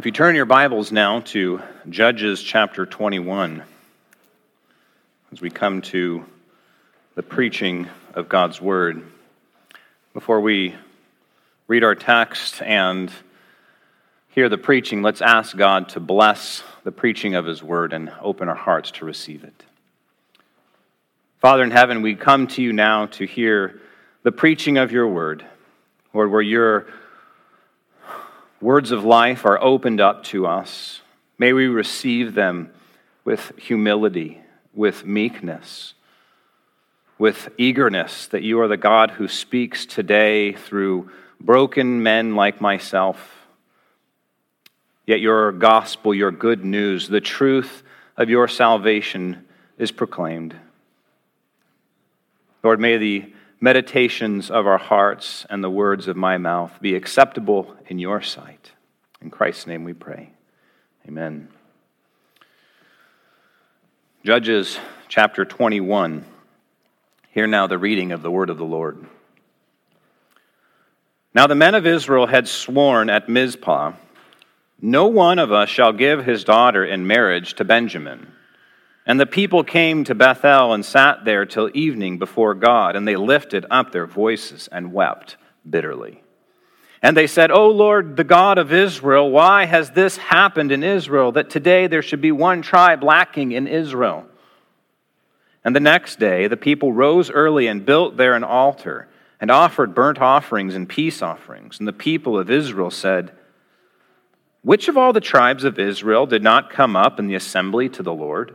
If you turn your Bibles now to Judges chapter 21, as we come to the preaching of God's Word, before we read our text and hear the preaching, let's ask God to bless the preaching of His Word and open our hearts to receive it. Father in heaven, we come to you now to hear the preaching of your Word, Lord, where your words of life are opened up to us. May we receive them with humility, with meekness, with eagerness that you are the God who speaks today through broken men like myself. Yet your gospel, your good news, the truth of your salvation is proclaimed. Lord, may the meditations of our hearts and the words of my mouth be acceptable in your sight. In Christ's name we pray. Amen. Judges chapter 21. Hear now the reading of the word of the Lord. Now the men of Israel had sworn at Mizpah No one of us shall give his daughter in marriage to Benjamin. And the people came to Bethel and sat there till evening before God, and they lifted up their voices and wept bitterly. And they said, O Lord, the God of Israel, why has this happened in Israel, that today there should be one tribe lacking in Israel? And the next day the people rose early and built there an altar, and offered burnt offerings and peace offerings. And the people of Israel said, Which of all the tribes of Israel did not come up in the assembly to the Lord?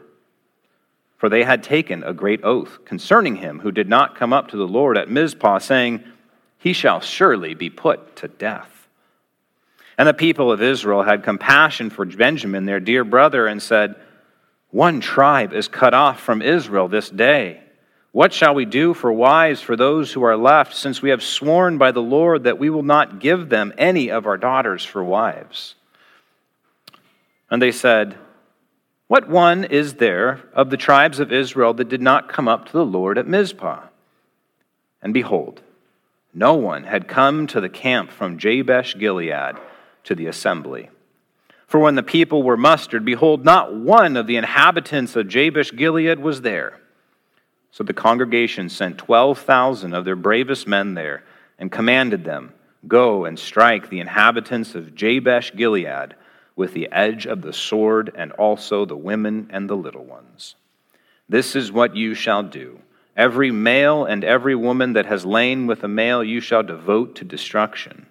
For they had taken a great oath concerning him who did not come up to the Lord at Mizpah, saying, He shall surely be put to death. And the people of Israel had compassion for Benjamin, their dear brother, and said, One tribe is cut off from Israel this day. What shall we do for wives for those who are left, since we have sworn by the Lord that we will not give them any of our daughters for wives? And they said, what one is there of the tribes of Israel that did not come up to the Lord at Mizpah? And behold, no one had come to the camp from Jabesh Gilead to the assembly. For when the people were mustered, behold, not one of the inhabitants of Jabesh Gilead was there. So the congregation sent 12,000 of their bravest men there and commanded them, Go and strike the inhabitants of Jabesh Gilead with the edge of the sword, and also the women and the little ones. This is what you shall do. Every male and every woman that has lain with a male you shall devote to destruction.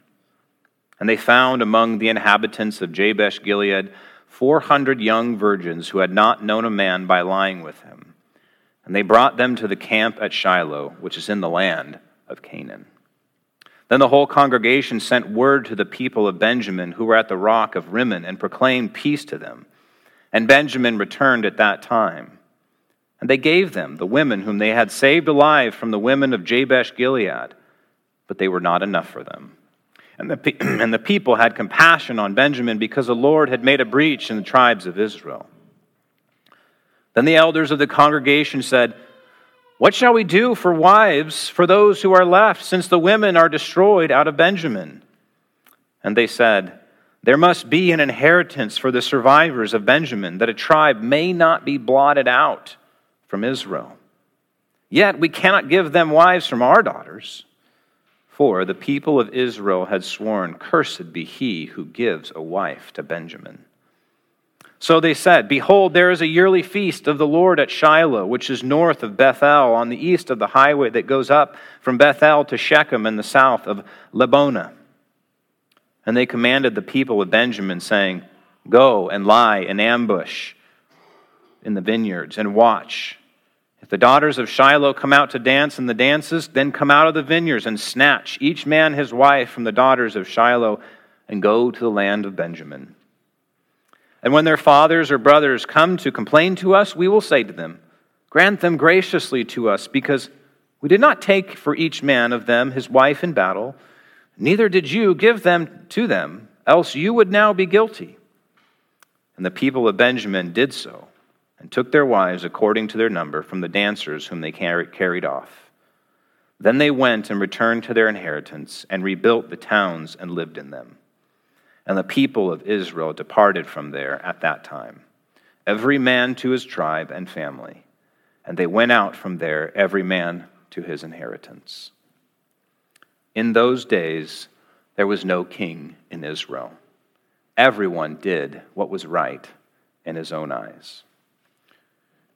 And they found among the inhabitants of Jabesh Gilead four hundred young virgins who had not known a man by lying with him. And they brought them to the camp at Shiloh, which is in the land of Canaan. Then the whole congregation sent word to the people of Benjamin who were at the rock of Rimmon and proclaimed peace to them. And Benjamin returned at that time. And they gave them the women whom they had saved alive from the women of Jabesh Gilead, but they were not enough for them. And the, and the people had compassion on Benjamin because the Lord had made a breach in the tribes of Israel. Then the elders of the congregation said, what shall we do for wives for those who are left, since the women are destroyed out of Benjamin? And they said, There must be an inheritance for the survivors of Benjamin, that a tribe may not be blotted out from Israel. Yet we cannot give them wives from our daughters. For the people of Israel had sworn, Cursed be he who gives a wife to Benjamin. So they said, Behold, there is a yearly feast of the Lord at Shiloh, which is north of Bethel, on the east of the highway that goes up from Bethel to Shechem in the south of Lebonah. And they commanded the people of Benjamin, saying, Go and lie in ambush in the vineyards and watch. If the daughters of Shiloh come out to dance in the dances, then come out of the vineyards and snatch each man his wife from the daughters of Shiloh and go to the land of Benjamin. And when their fathers or brothers come to complain to us, we will say to them, Grant them graciously to us, because we did not take for each man of them his wife in battle, neither did you give them to them, else you would now be guilty. And the people of Benjamin did so, and took their wives according to their number from the dancers whom they carried off. Then they went and returned to their inheritance, and rebuilt the towns and lived in them. And the people of Israel departed from there at that time, every man to his tribe and family. And they went out from there, every man to his inheritance. In those days, there was no king in Israel. Everyone did what was right in his own eyes.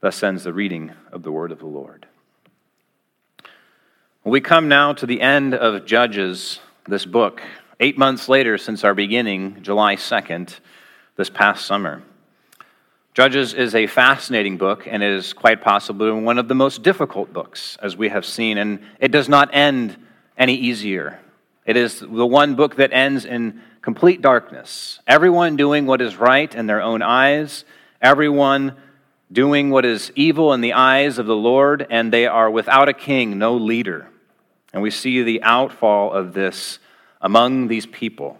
Thus ends the reading of the word of the Lord. We come now to the end of Judges, this book, eight months later since our beginning, July 2nd, this past summer. Judges is a fascinating book and is quite possibly one of the most difficult books, as we have seen, and it does not end any easier. It is the one book that ends in complete darkness. Everyone doing what is right in their own eyes, everyone doing what is evil in the eyes of the Lord, and they are without a king, no leader. And we see the outfall of this among these people.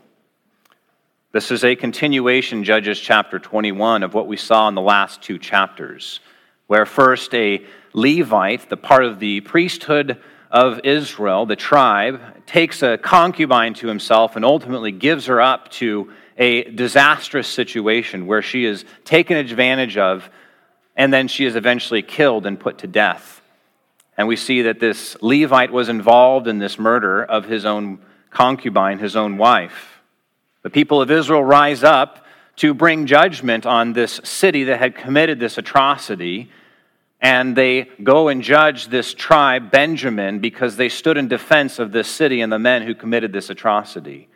This is a continuation, Judges chapter 21, of what we saw in the last two chapters, where first a Levite, the part of the priesthood of Israel, the tribe, takes a concubine to himself and ultimately gives her up to a disastrous situation where she is taken advantage of and then she is eventually killed and put to death. And we see that this Levite was involved in this murder of his own concubine, his own wife. The people of Israel rise up to bring judgment on this city that had committed this atrocity. And they go and judge this tribe, Benjamin, because they stood in defense of this city and the men who committed this atrocity.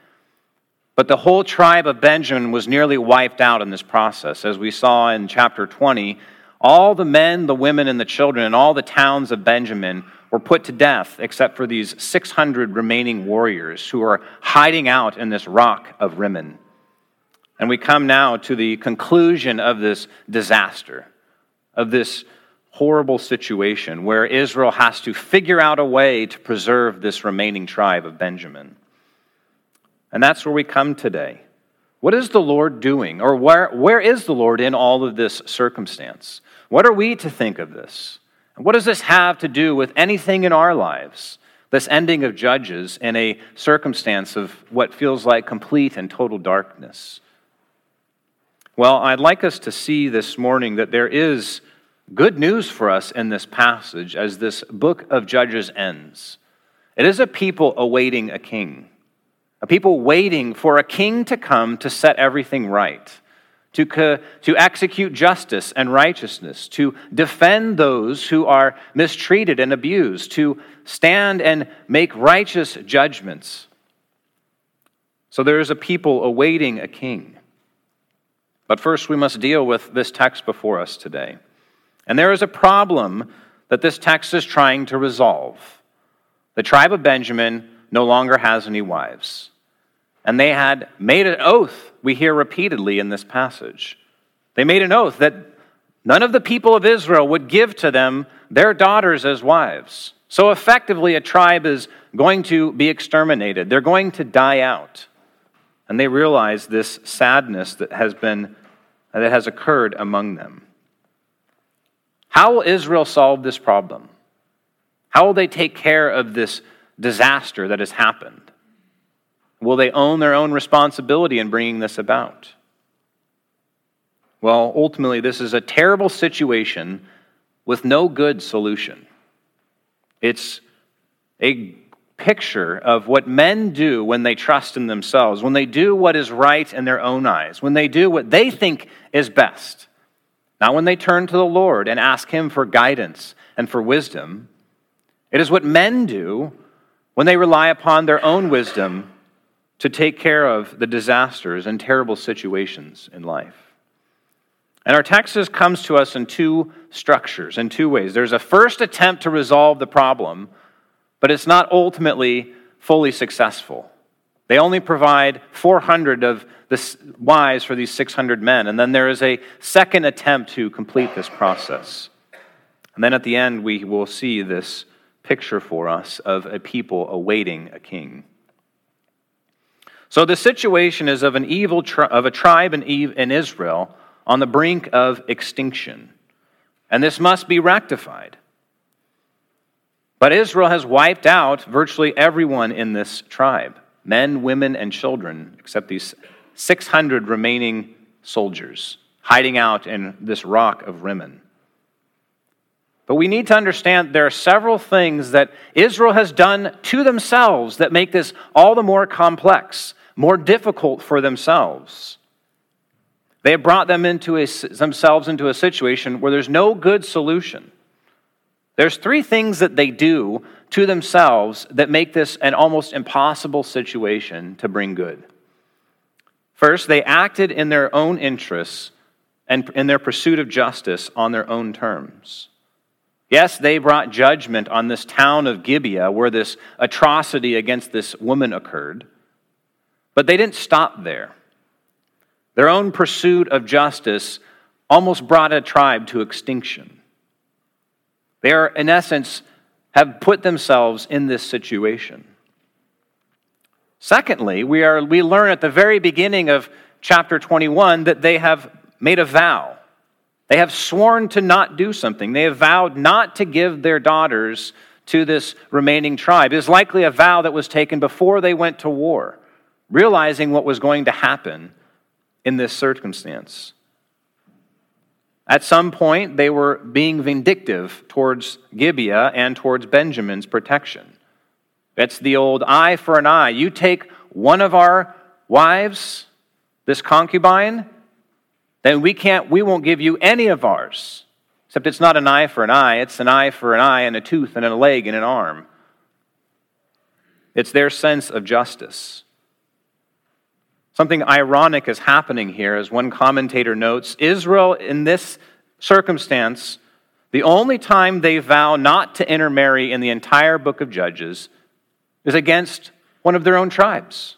But the whole tribe of Benjamin was nearly wiped out in this process. As we saw in chapter 20, all the men, the women, and the children in all the towns of Benjamin were put to death, except for these 600 remaining warriors who are hiding out in this rock of Rimmon. And we come now to the conclusion of this disaster, of this horrible situation where Israel has to figure out a way to preserve this remaining tribe of Benjamin. And that's where we come today. What is the Lord doing? Or where, where is the Lord in all of this circumstance? What are we to think of this? And what does this have to do with anything in our lives? This ending of Judges in a circumstance of what feels like complete and total darkness. Well, I'd like us to see this morning that there is good news for us in this passage as this book of Judges ends. It is a people awaiting a king, a people waiting for a king to come to set everything right to, co- to execute justice and righteousness, to defend those who are mistreated and abused, to stand and make righteous judgments. So there is a people awaiting a king. But first, we must deal with this text before us today. And there is a problem that this text is trying to resolve. The tribe of Benjamin no longer has any wives. And they had made an oath, we hear repeatedly in this passage. They made an oath that none of the people of Israel would give to them their daughters as wives. So effectively, a tribe is going to be exterminated. They're going to die out. And they realize this sadness that has been that has occurred among them. How will Israel solve this problem? How will they take care of this disaster that has happened? Will they own their own responsibility in bringing this about? Well, ultimately, this is a terrible situation with no good solution. It's a picture of what men do when they trust in themselves, when they do what is right in their own eyes, when they do what they think is best. Not when they turn to the Lord and ask Him for guidance and for wisdom. It is what men do when they rely upon their own wisdom to take care of the disasters and terrible situations in life. And our text comes to us in two structures, in two ways. There's a first attempt to resolve the problem, but it's not ultimately fully successful. They only provide 400 of the wives for these 600 men, and then there is a second attempt to complete this process. And then at the end, we will see this picture for us of a people awaiting a king. So the situation is of an evil tri- of a tribe in, in Israel on the brink of extinction. And this must be rectified. But Israel has wiped out virtually everyone in this tribe men, women, and children, except these 600 remaining soldiers hiding out in this rock of Rimmon. But we need to understand there are several things that Israel has done to themselves that make this all the more complex, more difficult for themselves. They have brought them into a, themselves into a situation where there's no good solution. There's three things that they do to themselves that make this an almost impossible situation to bring good. First, they acted in their own interests and in their pursuit of justice on their own terms. Yes, they brought judgment on this town of Gibeah where this atrocity against this woman occurred, but they didn't stop there. Their own pursuit of justice almost brought a tribe to extinction. They are, in essence, have put themselves in this situation. Secondly, we, are, we learn at the very beginning of chapter 21 that they have made a vow. They have sworn to not do something. They have vowed not to give their daughters to this remaining tribe. It is likely a vow that was taken before they went to war, realizing what was going to happen in this circumstance. At some point, they were being vindictive towards Gibeah and towards Benjamin's protection. It's the old eye for an eye. You take one of our wives, this concubine, then we can't we won't give you any of ours. Except it's not an eye for an eye, it's an eye for an eye and a tooth and a leg and an arm. It's their sense of justice. Something ironic is happening here, as one commentator notes. Israel, in this circumstance, the only time they vow not to intermarry in the entire book of Judges is against one of their own tribes.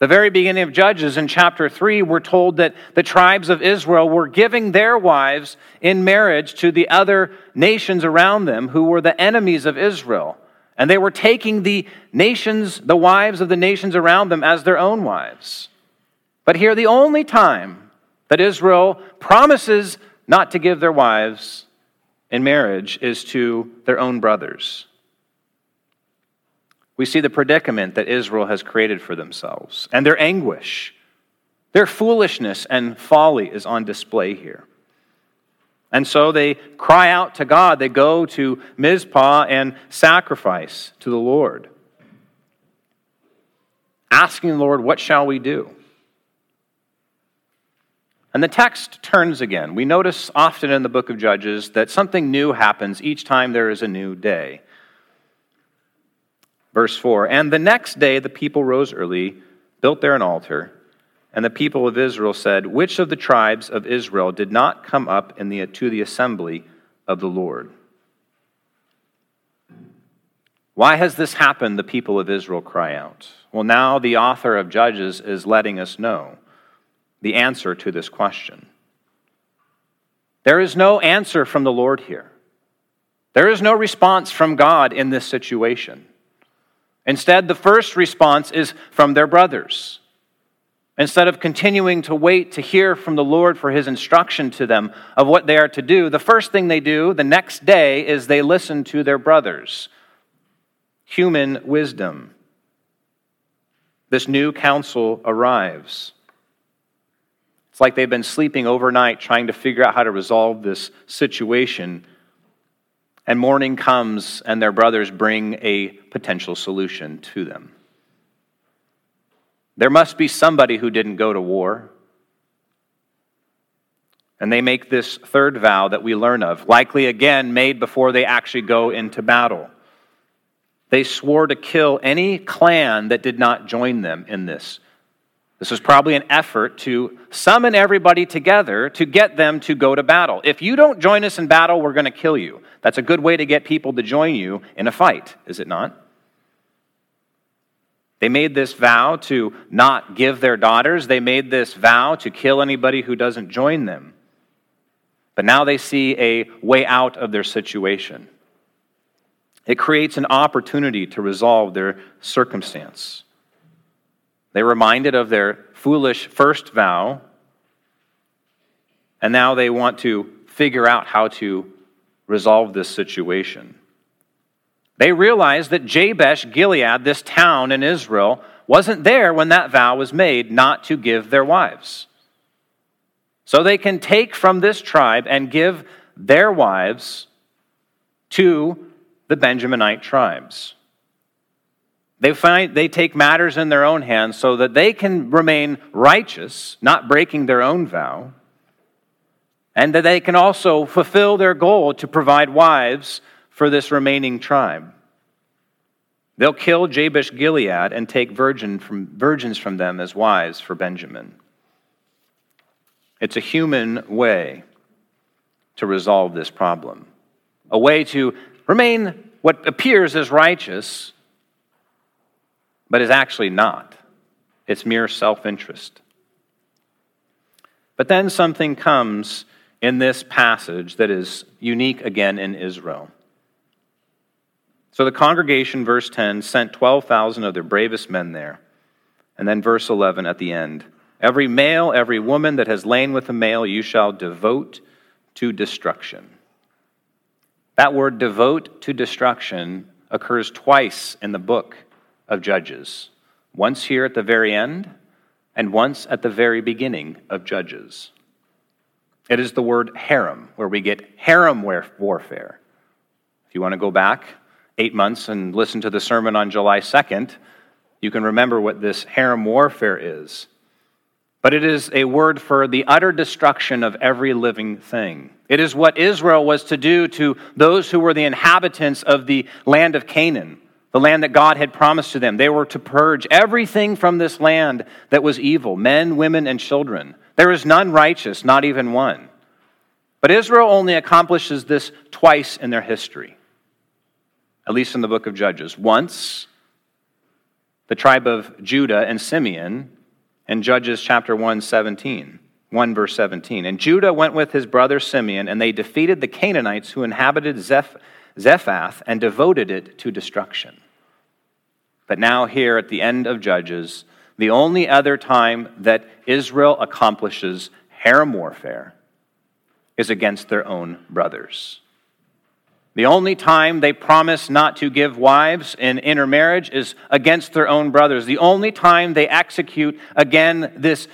The very beginning of Judges in chapter 3, we're told that the tribes of Israel were giving their wives in marriage to the other nations around them who were the enemies of Israel. And they were taking the nations, the wives of the nations around them, as their own wives. But here, the only time that Israel promises not to give their wives in marriage is to their own brothers we see the predicament that Israel has created for themselves and their anguish. Their foolishness and folly is on display here. And so they cry out to God. They go to Mizpah and sacrifice to the Lord, asking the Lord, What shall we do? And the text turns again. We notice often in the book of Judges that something new happens each time there is a new day. Verse 4 And the next day the people rose early, built there an altar, and the people of Israel said, Which of the tribes of Israel did not come up in the, to the assembly of the Lord? Why has this happened? The people of Israel cry out. Well, now the author of Judges is letting us know the answer to this question. There is no answer from the Lord here. There is no response from God in this situation. Instead, the first response is from their brothers. Instead of continuing to wait to hear from the Lord for his instruction to them of what they are to do, the first thing they do the next day is they listen to their brothers. Human wisdom. This new council arrives. It's like they've been sleeping overnight trying to figure out how to resolve this situation and morning comes, and their brothers bring a potential solution to them. There must be somebody who didn't go to war. And they make this third vow that we learn of, likely again made before they actually go into battle. They swore to kill any clan that did not join them in this this was probably an effort to summon everybody together to get them to go to battle. If you don't join us in battle, we're going to kill you. That's a good way to get people to join you in a fight, is it not? They made this vow to not give their daughters. They made this vow to kill anybody who doesn't join them. But now they see a way out of their situation. It creates an opportunity to resolve their circumstance. They're reminded of their foolish first vow, and now they want to figure out how to resolve this situation. They realized that Jabesh Gilead, this town in Israel, wasn't there when that vow was made not to give their wives. So they can take from this tribe and give their wives to the Benjaminite tribes. They, find, they take matters in their own hands so that they can remain righteous, not breaking their own vow, and that they can also fulfill their goal to provide wives for this remaining tribe. They'll kill Jabesh Gilead and take virgin from, virgins from them as wives for Benjamin. It's a human way to resolve this problem, a way to remain what appears as righteous but is actually not. It's mere self interest. But then something comes in this passage that is unique again in Israel. So the congregation, verse 10, sent 12,000 of their bravest men there. And then verse 11 at the end Every male, every woman that has lain with a male, you shall devote to destruction. That word devote to destruction occurs twice in the book of Judges once here at the very end, and once at the very beginning of Judges. It is the word herem, where we get herem warfare. If you want to go back eight months and listen to the sermon on July 2nd, you can remember what this herem warfare is. But it is a word for the utter destruction of every living thing. It is what Israel was to do to those who were the inhabitants of the land of Canaan the land that God had promised to them. They were to purge everything from this land that was evil men, women, and children. There is none righteous, not even one. But Israel only accomplishes this twice in their history, at least in the book of Judges. Once, the tribe of Judah and Simeon in Judges chapter 1, 17. 1 verse 17. And Judah went with his brother Simeon, and they defeated the Canaanites who inhabited Zeph Zephath and devoted it to destruction. But now, here at the end of Judges, the only other time that Israel accomplishes herem warfare is against their own brothers. The only time they promise not to give wives in intermarriage is against their own brothers. The only time they execute, again, this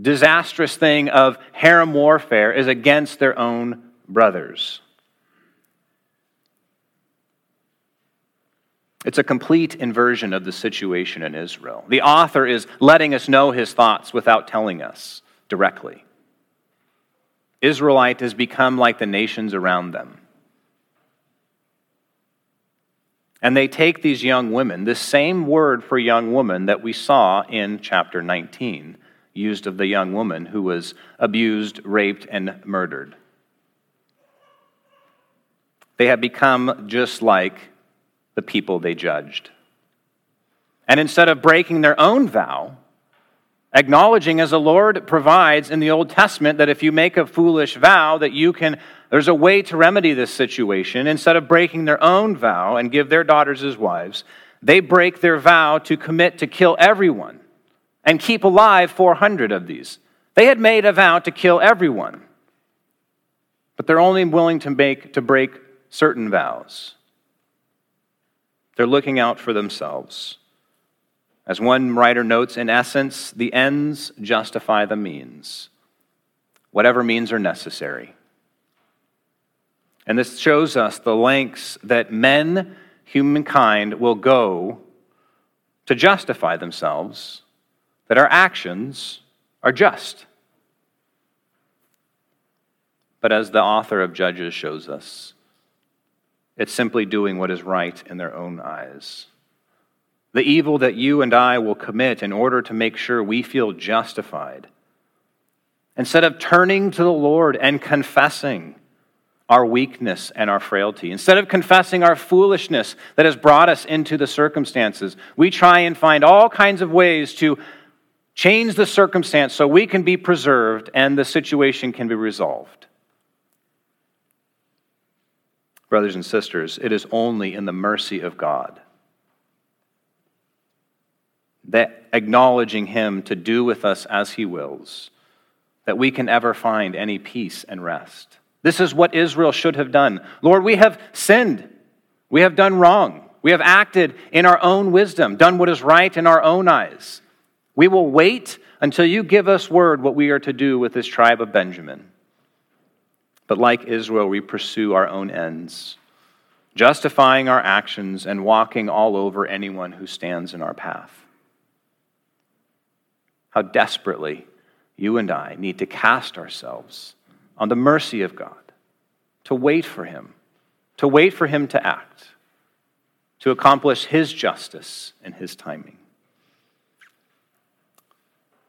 disastrous thing of herem warfare is against their own brothers. It's a complete inversion of the situation in Israel. The author is letting us know his thoughts without telling us directly. Israelite has become like the nations around them. And they take these young women, this same word for young woman that we saw in chapter 19, used of the young woman who was abused, raped, and murdered. They have become just like the people they judged. And instead of breaking their own vow, acknowledging as the Lord provides in the Old Testament that if you make a foolish vow that you can there's a way to remedy this situation instead of breaking their own vow and give their daughters as wives they break their vow to commit to kill everyone and keep alive 400 of these they had made a vow to kill everyone but they're only willing to make to break certain vows they're looking out for themselves. As one writer notes, in essence, the ends justify the means, whatever means are necessary. And this shows us the lengths that men, humankind, will go to justify themselves, that our actions are just. But as the author of Judges shows us, it's simply doing what is right in their own eyes. The evil that you and I will commit in order to make sure we feel justified. Instead of turning to the Lord and confessing our weakness and our frailty, instead of confessing our foolishness that has brought us into the circumstances, we try and find all kinds of ways to change the circumstance so we can be preserved and the situation can be resolved. brothers and sisters, it is only in the mercy of God that acknowledging Him to do with us as He wills, that we can ever find any peace and rest. This is what Israel should have done. Lord, we have sinned. We have done wrong. We have acted in our own wisdom, done what is right in our own eyes. We will wait until you give us word what we are to do with this tribe of Benjamin. But like Israel, we pursue our own ends, justifying our actions and walking all over anyone who stands in our path. How desperately you and I need to cast ourselves on the mercy of God, to wait for Him, to wait for Him to act, to accomplish His justice and His timing.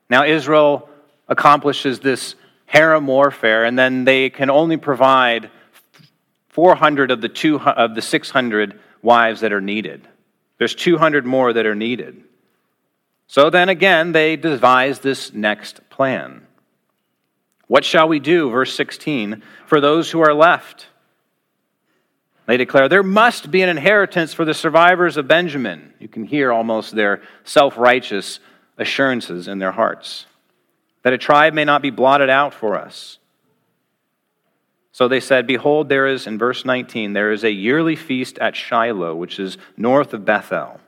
Now, Israel accomplishes this herem warfare, and then they can only provide 400 of the, two, of the 600 wives that are needed. There's 200 more that are needed. So then again, they devise this next plan. What shall we do? Verse 16 for those who are left. They declare, There must be an inheritance for the survivors of Benjamin. You can hear almost their self righteous assurances in their hearts that a tribe may not be blotted out for us. So they said, Behold, there is, in verse 19, there is a yearly feast at Shiloh, which is north of Bethel,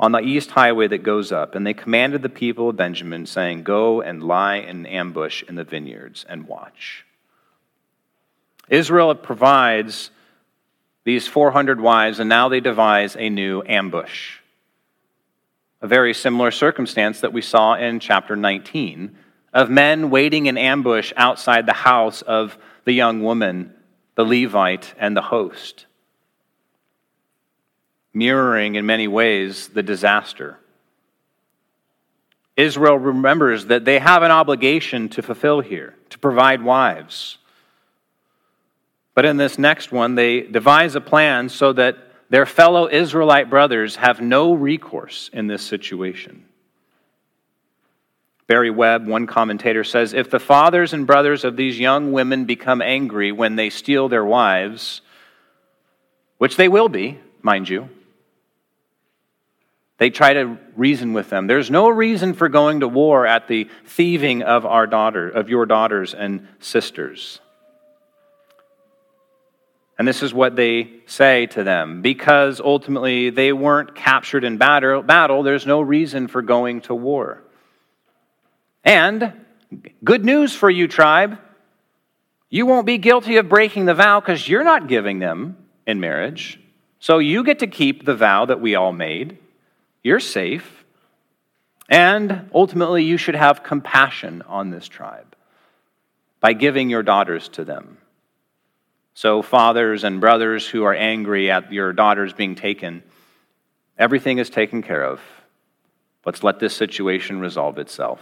on the east highway that goes up. And they commanded the people of Benjamin, saying, Go and lie in ambush in the vineyards and watch. Israel provides these 400 wives, and now they devise a new ambush a very similar circumstance that we saw in chapter 19 of men waiting in ambush outside the house of the young woman, the Levite, and the host, mirroring in many ways the disaster. Israel remembers that they have an obligation to fulfill here, to provide wives. But in this next one, they devise a plan so that their fellow Israelite brothers have no recourse in this situation. Barry Webb, one commentator, says if the fathers and brothers of these young women become angry when they steal their wives, which they will be, mind you, they try to reason with them. There's no reason for going to war at the thieving of our daughter, of your daughters and sisters. And this is what they say to them. Because ultimately they weren't captured in battle, there's no reason for going to war. And good news for you, tribe. You won't be guilty of breaking the vow because you're not giving them in marriage. So you get to keep the vow that we all made. You're safe. And ultimately, you should have compassion on this tribe by giving your daughters to them. So, fathers and brothers who are angry at your daughters being taken, everything is taken care of. Let's let this situation resolve itself.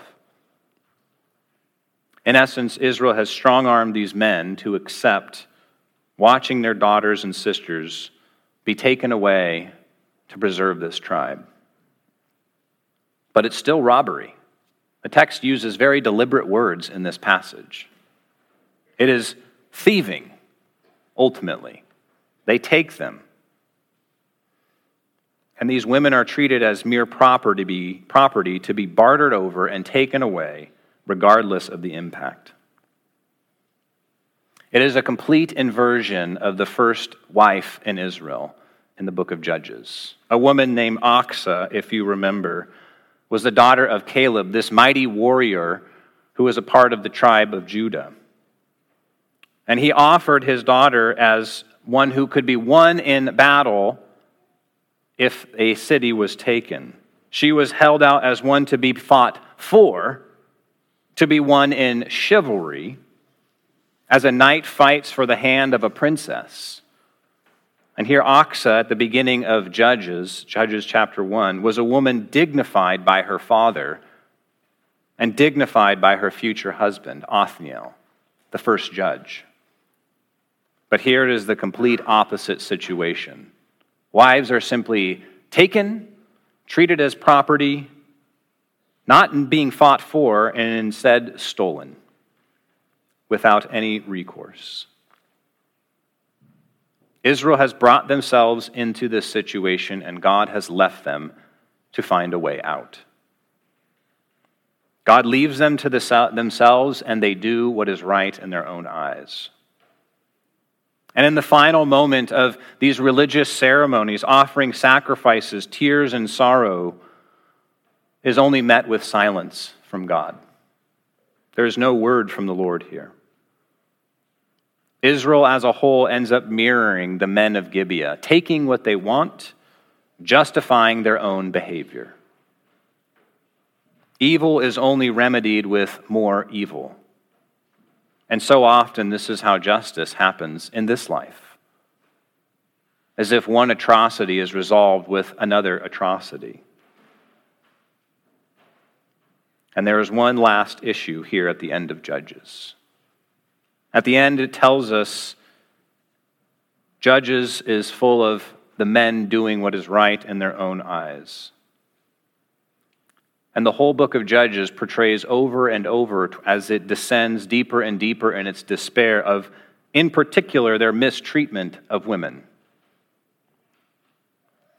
In essence, Israel has strong armed these men to accept watching their daughters and sisters be taken away to preserve this tribe. But it's still robbery. The text uses very deliberate words in this passage. It is thieving ultimately. They take them. And these women are treated as mere property to be, property to be bartered over and taken away, regardless of the impact. It is a complete inversion of the first wife in Israel in the book of Judges. A woman named Achsah, if you remember, was the daughter of Caleb, this mighty warrior who was a part of the tribe of Judah. And he offered his daughter as one who could be won in battle if a city was taken. She was held out as one to be fought for, to be won in chivalry, as a knight fights for the hand of a princess. And here, Achsah, at the beginning of Judges, Judges chapter 1, was a woman dignified by her father and dignified by her future husband, Othniel, the first judge. But here it is the complete opposite situation. Wives are simply taken, treated as property, not being fought for, and instead stolen without any recourse. Israel has brought themselves into this situation, and God has left them to find a way out. God leaves them to themselves, and they do what is right in their own eyes. And in the final moment of these religious ceremonies, offering sacrifices, tears, and sorrow is only met with silence from God. There is no word from the Lord here. Israel as a whole ends up mirroring the men of Gibeah, taking what they want, justifying their own behavior. Evil is only remedied with more evil. And so often, this is how justice happens in this life. As if one atrocity is resolved with another atrocity. And there is one last issue here at the end of Judges. At the end, it tells us Judges is full of the men doing what is right in their own eyes. And the whole book of Judges portrays over and over as it descends deeper and deeper in its despair of, in particular, their mistreatment of women.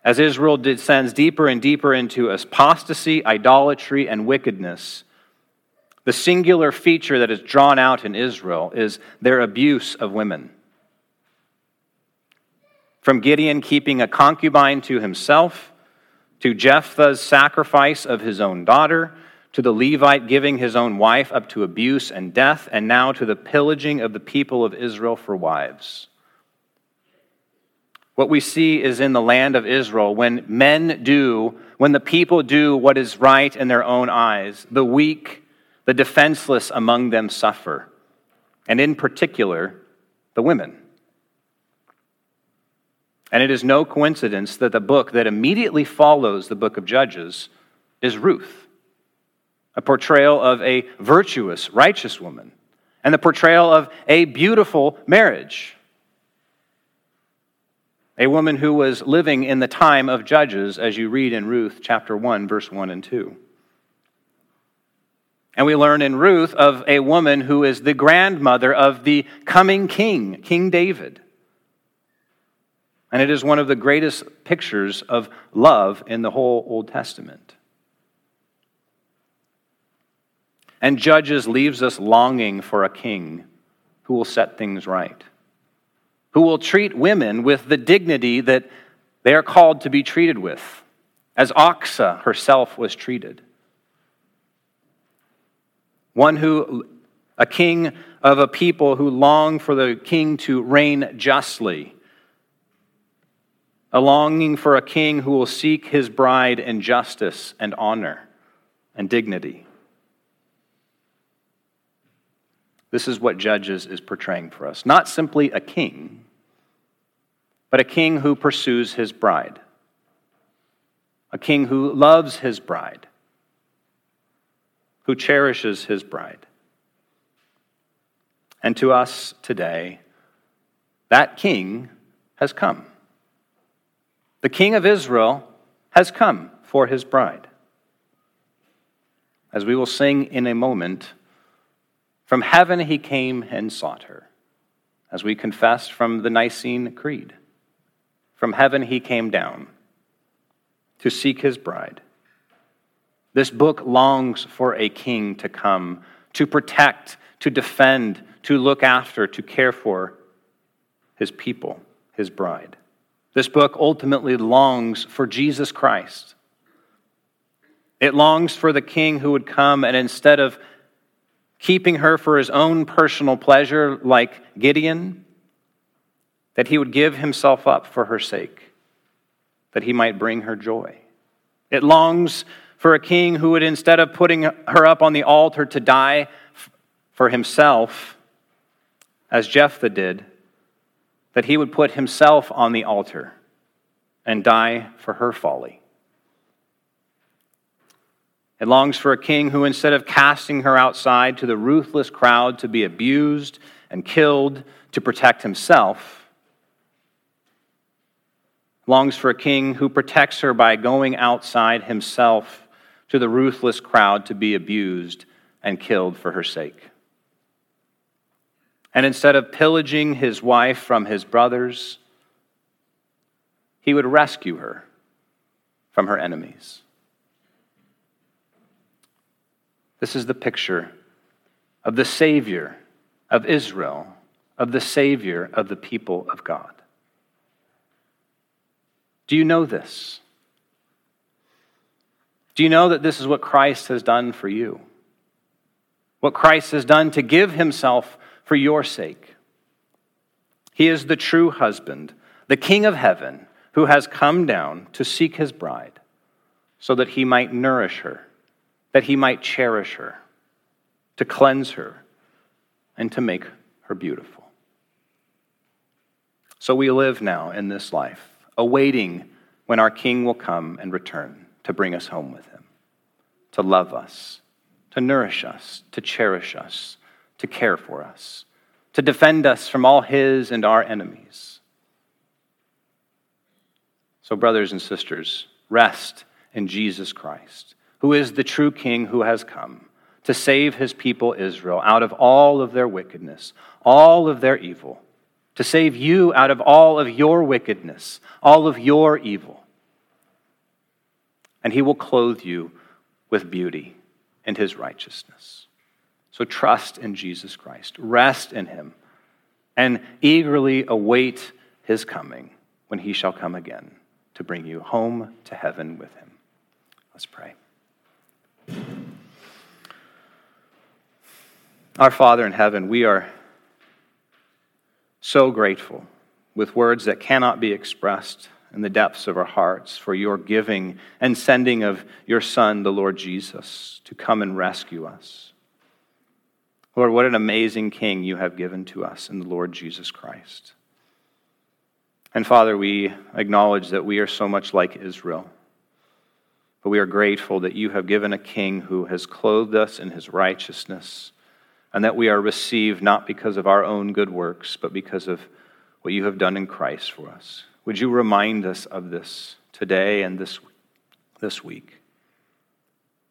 As Israel descends deeper and deeper into apostasy, idolatry, and wickedness, the singular feature that is drawn out in Israel is their abuse of women. From Gideon keeping a concubine to himself to Jephthah's sacrifice of his own daughter, to the Levite giving his own wife up to abuse and death, and now to the pillaging of the people of Israel for wives. What we see is in the land of Israel, when men do, when the people do what is right in their own eyes, the weak, the defenseless among them suffer, and in particular, the women. And it is no coincidence that the book that immediately follows the book of Judges is Ruth, a portrayal of a virtuous, righteous woman, and the portrayal of a beautiful marriage. A woman who was living in the time of Judges, as you read in Ruth chapter 1, verse 1 and 2. And we learn in Ruth of a woman who is the grandmother of the coming king, King David. And it is one of the greatest pictures of love in the whole Old Testament. And Judges leaves us longing for a king who will set things right, who will treat women with the dignity that they are called to be treated with, as Achsah herself was treated. One who, a king of a people who long for the king to reign justly a longing for a king who will seek his bride in justice and honor and dignity. This is what Judges is portraying for us. Not simply a king, but a king who pursues his bride, a king who loves his bride, who cherishes his bride. And to us today, that king has come. The King of Israel has come for his bride. As we will sing in a moment, from heaven he came and sought her, as we confessed from the Nicene Creed. From heaven he came down to seek his bride. This book longs for a king to come, to protect, to defend, to look after, to care for his people, his bride. This book ultimately longs for Jesus Christ. It longs for the king who would come and instead of keeping her for his own personal pleasure, like Gideon, that he would give himself up for her sake, that he might bring her joy. It longs for a king who would, instead of putting her up on the altar to die for himself, as Jephthah did, that he would put himself on the altar and die for her folly. It longs for a king who, instead of casting her outside to the ruthless crowd to be abused and killed to protect himself, longs for a king who protects her by going outside himself to the ruthless crowd to be abused and killed for her sake. And instead of pillaging his wife from his brothers, he would rescue her from her enemies. This is the picture of the Savior of Israel, of the Savior of the people of God. Do you know this? Do you know that this is what Christ has done for you? What Christ has done to give himself for your sake. He is the true husband, the King of heaven, who has come down to seek his bride so that he might nourish her, that he might cherish her, to cleanse her, and to make her beautiful. So we live now in this life, awaiting when our King will come and return to bring us home with him, to love us, to nourish us, to cherish us, to care for us, to defend us from all his and our enemies. So, brothers and sisters, rest in Jesus Christ, who is the true King who has come to save his people Israel out of all of their wickedness, all of their evil, to save you out of all of your wickedness, all of your evil. And he will clothe you with beauty and his righteousness. So trust in Jesus Christ, rest in him, and eagerly await his coming when he shall come again to bring you home to heaven with him. Let's pray. Our Father in heaven, we are so grateful with words that cannot be expressed in the depths of our hearts for your giving and sending of your Son, the Lord Jesus, to come and rescue us. Lord, what an amazing King you have given to us in the Lord Jesus Christ. And Father, we acknowledge that we are so much like Israel. But we are grateful that you have given a king who has clothed us in his righteousness, and that we are received not because of our own good works, but because of what you have done in Christ for us. Would you remind us of this today and this, this week?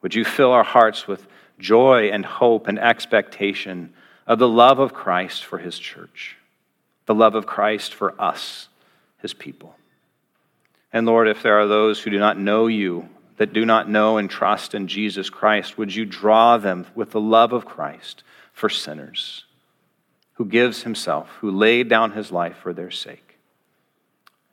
Would you fill our hearts with joy and hope and expectation of the love of Christ for his church, the love of Christ for us, his people? And Lord, if there are those who do not know you that do not know and trust in Jesus Christ, would you draw them with the love of Christ for sinners, who gives himself, who laid down his life for their sake,